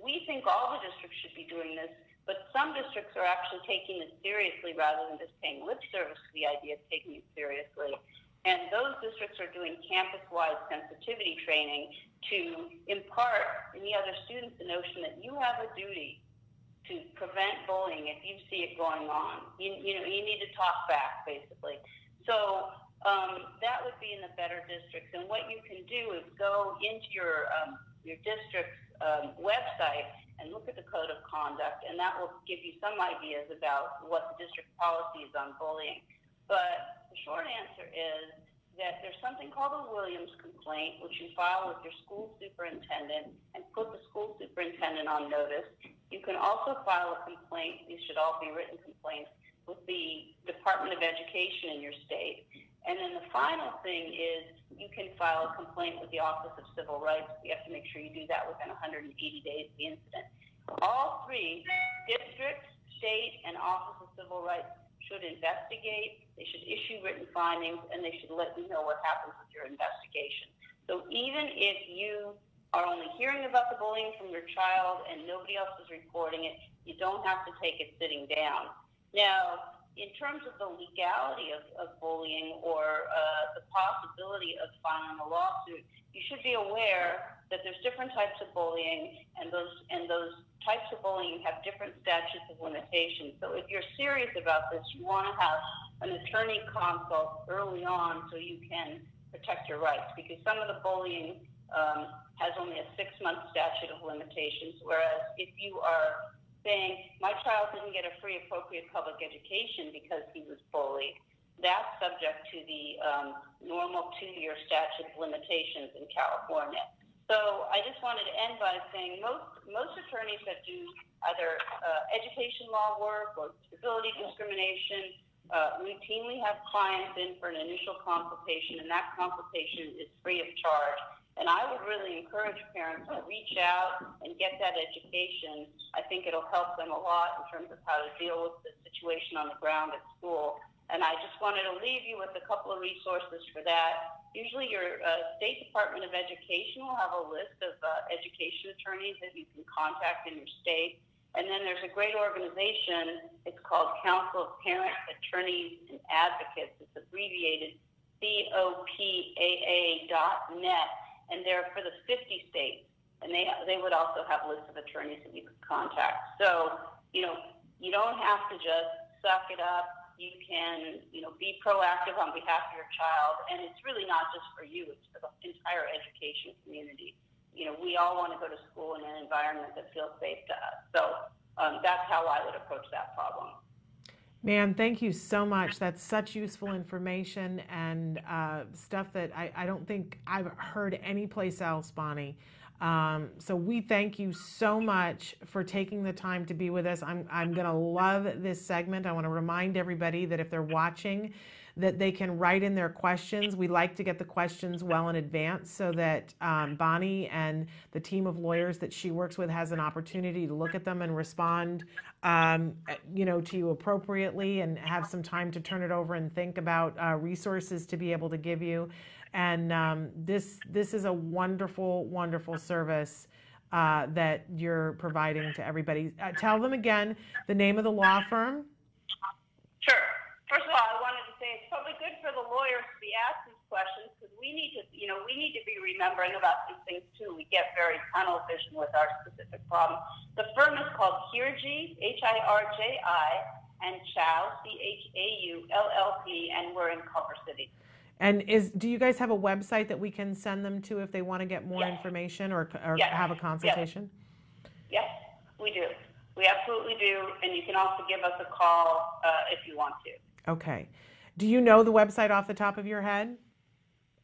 we think all the districts should be doing this, but some districts are actually taking it seriously rather than just paying lip service to the idea of taking it seriously. And those districts are doing campus-wide sensitivity training to impart in the other students the notion that you have a duty to prevent bullying if you see it going on. You, you know, you need to talk back, basically. So um, that would be in the better districts. And what you can do is go into your um, your district's um, website and look at the code of conduct, and that will give you some ideas about what the district policy is on bullying. But the short answer is that there's something called a Williams complaint, which you file with your school superintendent and put the school superintendent on notice. You can also file a complaint, these should all be written complaints, with the Department of Education in your state. And then the final thing is you can file a complaint with the Office of Civil Rights. You have to make sure you do that within 180 days of the incident. All three, districts, state, and Office of Civil Rights, should investigate, they should issue written findings, and they should let you know what happens with your investigation. So even if you are only hearing about the bullying from your child and nobody else is reporting it, you don't have to take it sitting down. Now, in terms of the legality of, of bullying or uh, the possibility of filing a lawsuit, you should be aware that there's different types of bullying, and those and those types of bullying have different statutes of limitations. So if you're serious about this, you want to have an attorney consult early on so you can protect your rights, because some of the bullying um, has only a six-month statute of limitations, whereas if you are saying my child didn't get a free appropriate public education because he was bullied, that's subject to the um, normal two-year statute of limitations in California. So I just wanted to end by saying most most attorneys that do either uh, education law work or disability discrimination uh, routinely have clients in for an initial consultation, and that consultation is free of charge. And I would really encourage parents to reach out and get that education. I think it'll help them a lot in terms of how to deal with the situation on the ground at school. And I just wanted to leave you with a couple of resources for that. Usually, your uh, State Department of Education will have a list of uh, education attorneys that you can contact in your state. And then there's a great organization. It's called Council of Parents, Attorneys, and Advocates. It's abbreviated COPAA.net and they're for the 50 states, and they they would also have lists of attorneys that you could contact. So you know you don't have to just suck it up. You can you know be proactive on behalf of your child, and it's really not just for you; it's for the entire education community. You know, we all want to go to school in an environment that feels safe to us. So um, that's how I would approach that problem. Man, thank you so much. That's such useful information and uh, stuff that I, I, don't think I've heard anyplace else, Bonnie. Um, so we thank you so much for taking the time to be with us. I'm, I'm going to love this segment. I want to remind everybody that if they're watching, that they can write in their questions. We like to get the questions well in advance so that um, Bonnie and the team of lawyers that she works with has an opportunity to look at them and respond, um, you know, to you appropriately and have some time to turn it over and think about uh, resources to be able to give you. And um, this this is a wonderful, wonderful service. Uh, that you're providing to everybody. Uh, tell them again the name of the law firm. Sure. First of all, I wanted to say it's probably good for the lawyers to be asked these questions because we need to, you know, we need to be remembering about these things too. We get very tunnel vision with our specific problem. The firm is called Hirji, H-I-R-J-I, and Chau, C-H-A-U-L-L-P, and we're in Culver City. And is do you guys have a website that we can send them to if they want to get more yes. information or, or yes. have a consultation? Yes. yes, we do. We absolutely do, and you can also give us a call uh, if you want to. Okay. Do you know the website off the top of your head?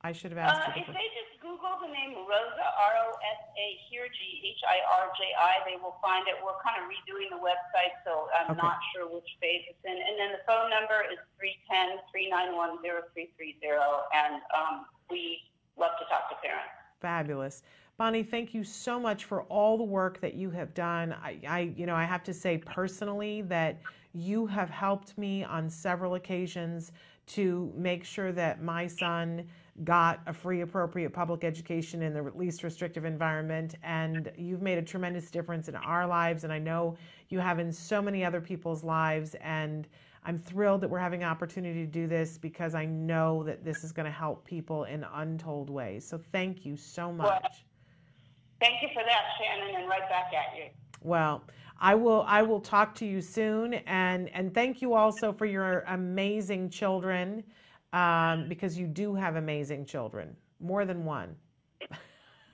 I should have asked uh, you. If they just Google the name Rosa, R O S A Hirji, H I R J I, they will find it. We're kind of redoing the website, so I'm Okay. not sure which phase it's in. And then the phone number is 310 391 0330, and um, we love to talk to parents. Fabulous. Bonnie, thank you so much for all the work that you have done. I, I, you know, I have to say personally that you have helped me on several occasions to make sure that my son got a free, appropriate public education in the least restrictive environment. And you've made a tremendous difference in our lives. And I know you have in so many other people's lives. And I'm thrilled that we're having an opportunity to do this because I know that this is going to help people in untold ways. So thank you so much. Well, thank you for that, Shannon, and right back at you. Well, I will I will talk to you soon and and thank you also for your amazing children um, because you do have amazing children, more than one.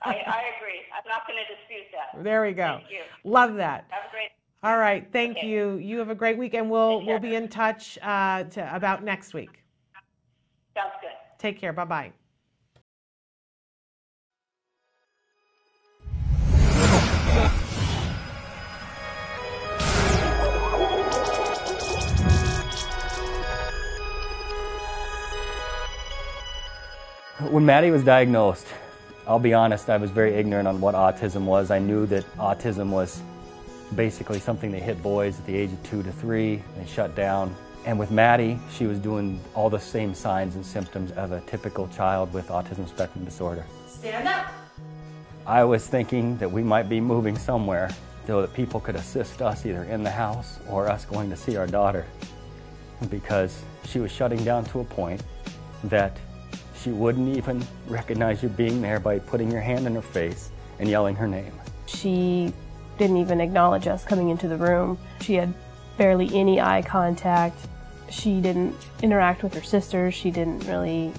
I, I agree. I'm not going to dispute that. There we go. Thank you. Love that. Have a great. All right, thank Okay. you. You have a great week, and we'll we'll be in touch uh, to, about next week. Sounds good. Take care. Bye bye. When Maddie was diagnosed, I'll be honest, I was very ignorant on what autism was. I knew that autism was basically something that hit boys at the age of two to three and shut down. And with Maddie, she was doing all the same signs and symptoms of a typical child with autism spectrum disorder. Stand up. I was thinking that we might be moving somewhere so that people could assist us either in the house or us going to see our daughter because she was shutting down to a point that she wouldn't even recognize you being there by putting your hand in her face and yelling her name. She didn't even acknowledge us coming into the room. She had barely any eye contact. She didn't interact with her sisters. She didn't really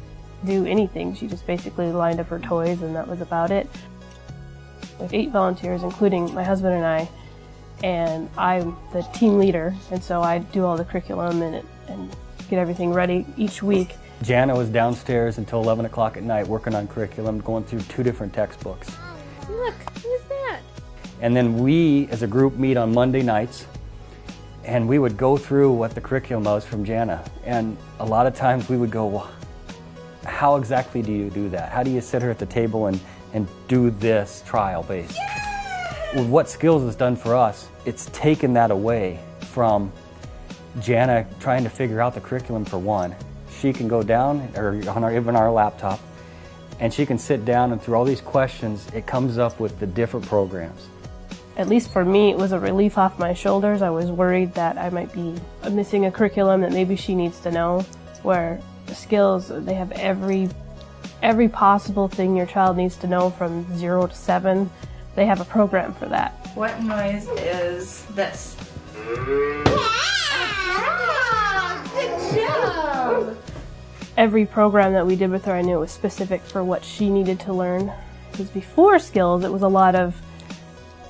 do anything. She just basically lined up her toys and that was about it. With eight volunteers, including my husband and I, and I'm the team leader, and so I do all the curriculum and, and get everything ready each week. Jana was downstairs until 11 o'clock at night working on curriculum, going through two different textbooks. Oh, look, who's that? And then we, as a group, meet on Monday nights, and we would go through what the curriculum was from Jana. And a lot of times we would go, well, how exactly do you do that? How do you sit her at the table and and do this trial base. With what skills has done for us, it's taken that away from Jana trying to figure out the curriculum for one. She can go down, or on our, even our laptop, and she can sit down and through all these questions, it comes up with the different programs. At least for me, it was a relief off my shoulders. I was worried that I might be missing a curriculum that maybe she needs to know, where skills, they have every every possible thing your child needs to know from zero to seven. They have a program for that. What noise is this? Every program that we did with her, I knew it was specific for what she needed to learn. Because before skills, it was a lot of,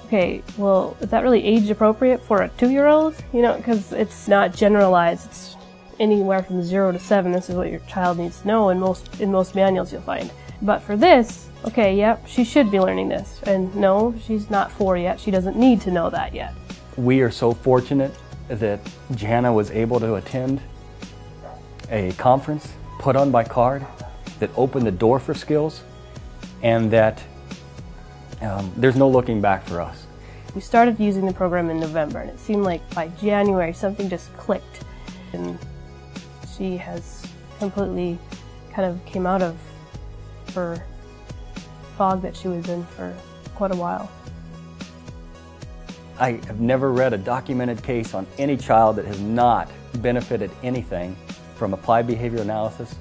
okay, well, is that really age appropriate for a two-year-old? You know, because it's not generalized. It's anywhere from zero to seven. This is what your child needs to know. In most in most manuals, you'll find. But for this, okay, yep, she should be learning this. And no, she's not four yet. She doesn't need to know that yet. We are so fortunate that Jana was able to attend a conference put on by CARD that opened the door for skills and that um, there's no looking back for us. We started using the program in November and it seemed like by January something just clicked and she has completely kind of came out of her fog that she was in for quite a while. I have never read a documented case on any child that has not benefited anything from applied behavior analysis.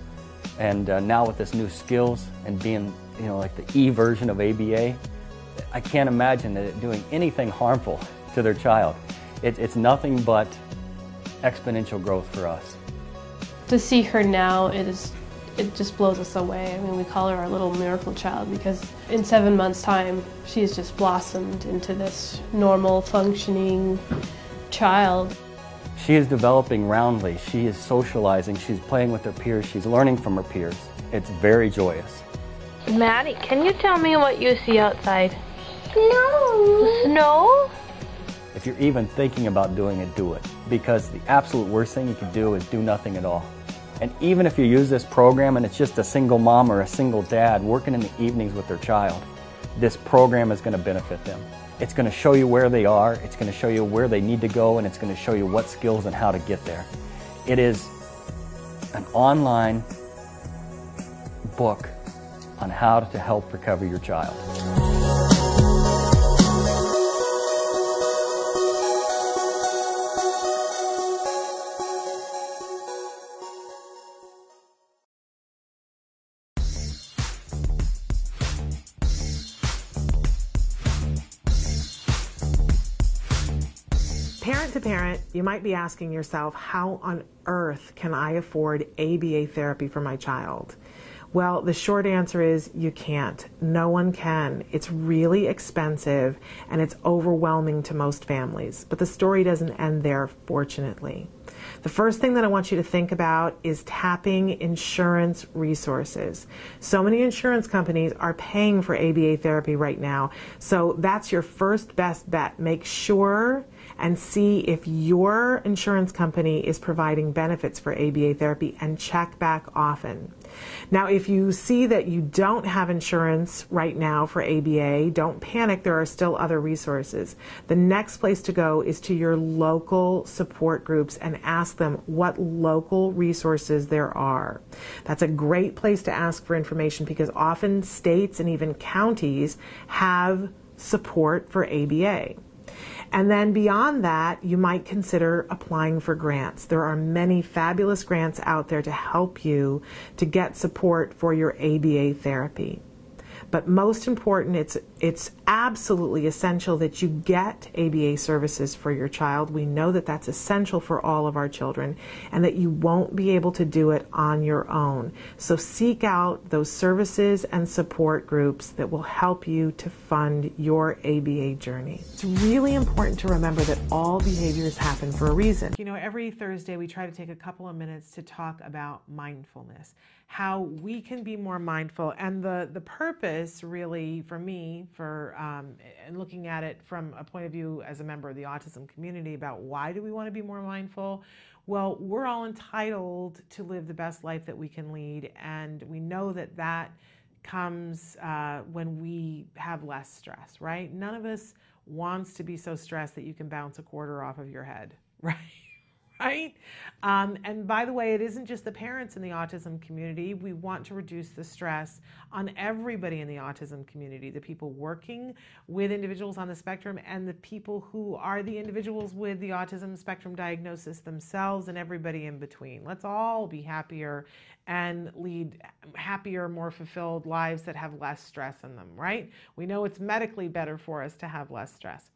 And uh, now with this new skills and being, you know, like the E version of ABA, I can't imagine that it doing anything harmful to their child. It, it's nothing but exponential growth for us. To see her now, it is it just blows us away. I mean, we call her our little miracle child because in seven months' time, she's just blossomed into this normal, functioning child. She is developing roundly. She is socializing. She's playing with her peers. She's learning from her peers. It's very joyous. Maddie, can you tell me what you see outside? Snow. Snow? If you're even thinking about doing it, do it. Because the absolute worst thing you can do is do nothing at all. And even if you use this program and it's just a single mom or a single dad working in the evenings with their child, this program is going to benefit them. It's going to show you where they are, it's going to show you where they need to go, and it's going to show you what skills and how to get there. It is an online book on how to help recover your child. Parent parent, you might be asking yourself, how on earth can I afford ABA therapy for my child? Well, the short answer is you can't. No one can. It's really expensive and it's overwhelming to most families. But the story doesn't end there, fortunately. The first thing that I want you to think about is tapping insurance resources. So many insurance companies are paying for ABA therapy right now. So that's your first best bet. Make sure and see if your insurance company is providing benefits for ABA therapy and check back often. Now, if you see that you don't have insurance right now for ABA, don't panic. There are still other resources. The next place to go is to your local support groups and ask them what local resources there are. That's a great place to ask for information because often states and even counties have support for ABA. And then beyond that, you might consider applying for grants. There are many fabulous grants out there to help you to get support for your ABA therapy. But most important, it's, it's absolutely essential that you get ABA services for your child. We know that that's essential for all of our children and that you won't be able to do it on your own. So seek out those services and support groups that will help you to fund your ABA journey. It's really important to remember that all behaviors happen for a reason. You know, every Thursday we try to take a couple of minutes to talk about mindfulness how we can be more mindful and the the purpose really for me for um, and looking at it from a point of view as a member of the autism community about why do we want to be more mindful well we're all entitled to live the best life that we can lead and we know that that comes uh, when we have less stress, right? None of us wants to be so stressed that you can bounce a quarter off of your head, right? Right? Um, and by the way, it isn't just the parents in the autism community. We want to reduce the stress on everybody in the autism community the people working with individuals on the spectrum and the people who are the individuals with the autism spectrum diagnosis themselves and everybody in between. Let's all be happier and lead happier, more fulfilled lives that have less stress in them, right? We know it's medically better for us to have less stress.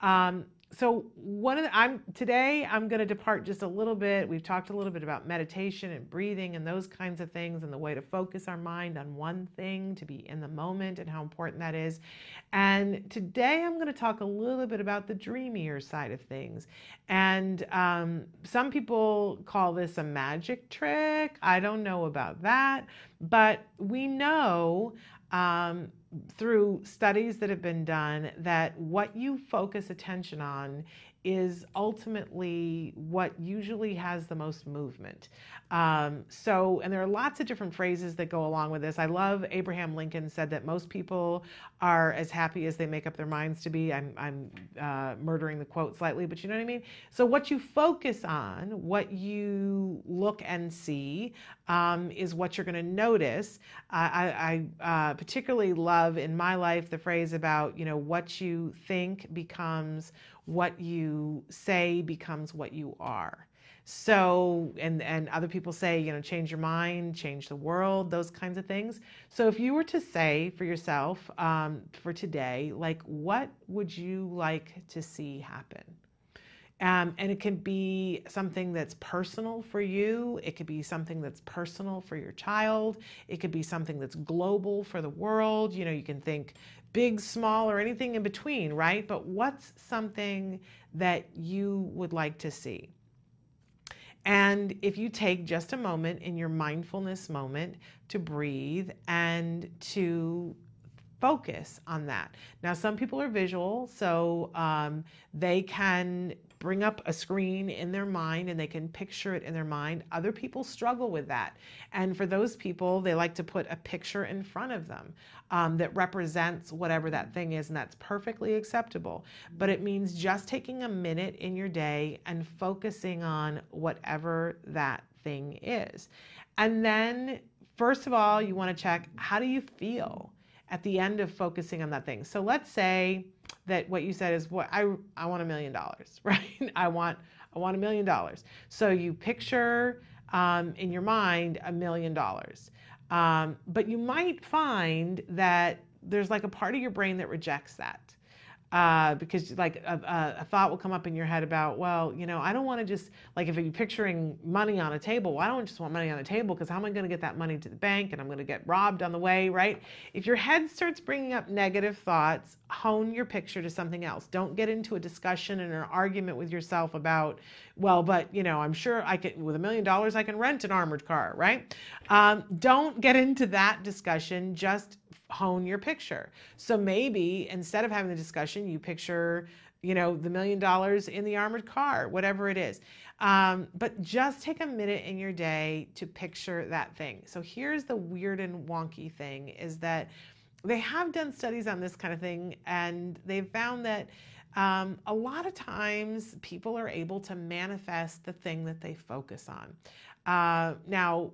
Um, so one of the, I'm today I'm going to depart just a little bit. We've talked a little bit about meditation and breathing and those kinds of things and the way to focus our mind on one thing to be in the moment and how important that is. And today I'm going to talk a little bit about the dreamier side of things. And um, some people call this a magic trick. I don't know about that, but we know um, through studies that have been done that what you focus attention on is ultimately what usually has the most movement. Um, so, and there are lots of different phrases that go along with this. I love Abraham Lincoln said that most people are as happy as they make up their minds to be. I'm, I'm uh, murdering the quote slightly, but you know what I mean? So, what you focus on, what you look and see, um, is what you're going to notice. I, I uh, particularly love in my life the phrase about, you know, what you think becomes what you say becomes what you are. So, and, and other people say, you know, change your mind, change the world, those kinds of things. So, if you were to say for yourself um, for today, like, what would you like to see happen? Um, and it can be something that's personal for you. It could be something that's personal for your child. It could be something that's global for the world. You know, you can think big, small, or anything in between, right? But what's something that you would like to see? And if you take just a moment in your mindfulness moment to breathe and to focus on that. Now, some people are visual, so um, they can bring up a screen in their mind and they can picture it in their mind. Other people struggle with that. And for those people, they like to put a picture in front of them um, that represents whatever that thing is, and that's perfectly acceptable. But it means just taking a minute in your day and focusing on whatever that thing is. And then, first of all, you want to check how do you feel? at the end of focusing on that thing. So let's say that what you said is what I I want a million dollars, right? I want I want a million dollars. So you picture um, in your mind a million dollars, um, but you might find that there's like a part of your brain that rejects that uh, because like a, a, thought will come up in your head about, well, you know, I don't want to just like if you're picturing money on a table, well, I don't just want money on a table because how am I going to get that money to the bank and I'm going to get robbed on the way, right? If your head starts bringing up negative thoughts, hone your picture to something else. Don't get into a discussion and an argument with yourself about, well, but you know, I'm sure I can with a million dollars I can rent an armored car, right? Um, don't get into that discussion. Just hone your picture. So maybe instead of having the discussion, you picture, you know, the million dollars in the armored car, whatever it is. Um, but just take a minute in your day to picture that thing. So here's the weird and wonky thing is that they have done studies on this kind of thing, and they've found that um, a lot of times people are able to manifest the thing that they focus on. Uh, now,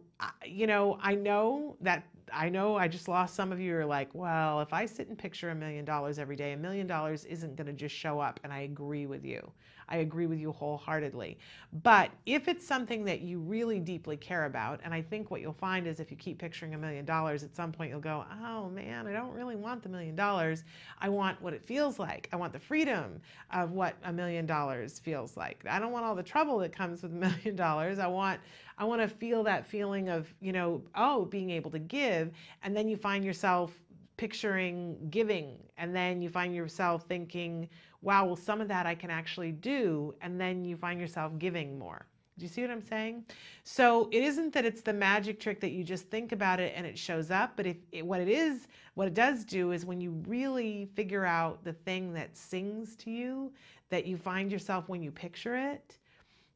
you know, I know that I know I just lost some of you are like, well, if I sit and picture a million dollars every day, a million dollars isn't going to just show up. And I agree with you. I agree with you wholeheartedly. But if it's something that you really deeply care about, and I think what you'll find is if you keep picturing a million dollars, at some point you'll go, oh man, I don't really want the million dollars. I want what it feels like. I want the freedom of what a million dollars feels like. I don't want all the trouble that comes with a million dollars. I want I want to feel that feeling of, you know, oh, being able to give. And then you find yourself picturing giving. And then you find yourself thinking, wow, well, some of that I can actually do. And then you find yourself giving more. Do you see what I'm saying? So it isn't that it's the magic trick that you just think about it and it shows up, but if it, what it is, what it does do is when you really figure out the thing that sings to you, that you find yourself when you picture it,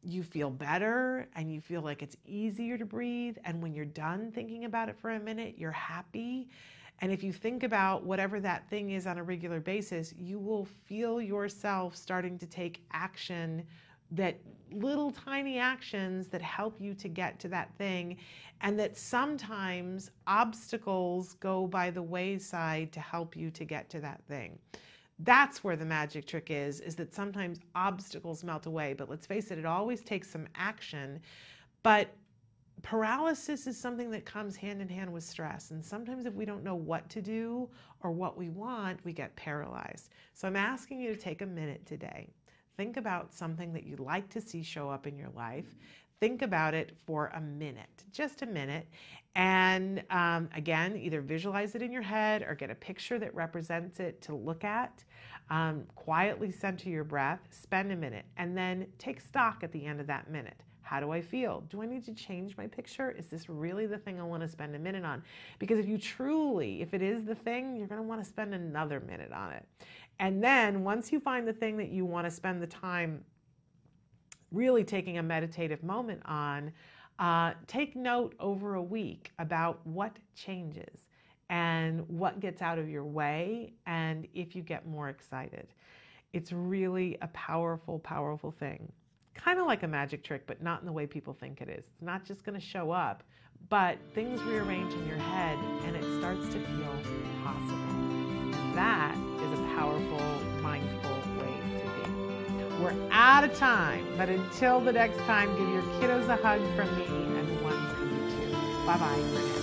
you feel better and you feel like it's easier to breathe. And when you're done thinking about it for a minute, you're happy. And if you think about whatever that thing is on a regular basis, you will feel yourself starting to take action that little tiny actions that help you to get to that thing and that sometimes obstacles go by the wayside to help you to get to that thing. That's where the magic trick is is that sometimes obstacles melt away but let's face it it always takes some action. But paralysis is something that comes hand in hand with stress and sometimes if we don't know what to do or what we want we get paralyzed so i'm asking you to take a minute today think about something that you'd like to see show up in your life think about it for a minute just a minute and um, again, either visualize it in your head or get a picture that represents it to look at. Um, quietly center your breath, spend a minute, and then take stock at the end of that minute. How do I feel? Do I need to change my picture? Is this really the thing I want to spend a minute on? Because if you truly, if it is the thing, you're going to want to spend another minute on it. And then once you find the thing that you want to spend the time really taking a meditative moment on, uh, take note over a week about what changes and what gets out of your way and if you get more excited. It's really a powerful, powerful thing. Kind of like a magic trick, but not in the way people think it is. It's not just going to show up, but things rearrange in your head and it starts to feel possible. That is a powerful, mindful way to be. we're out of time, but until the next time, give your kiddos a hug from me and one from you too. Bye bye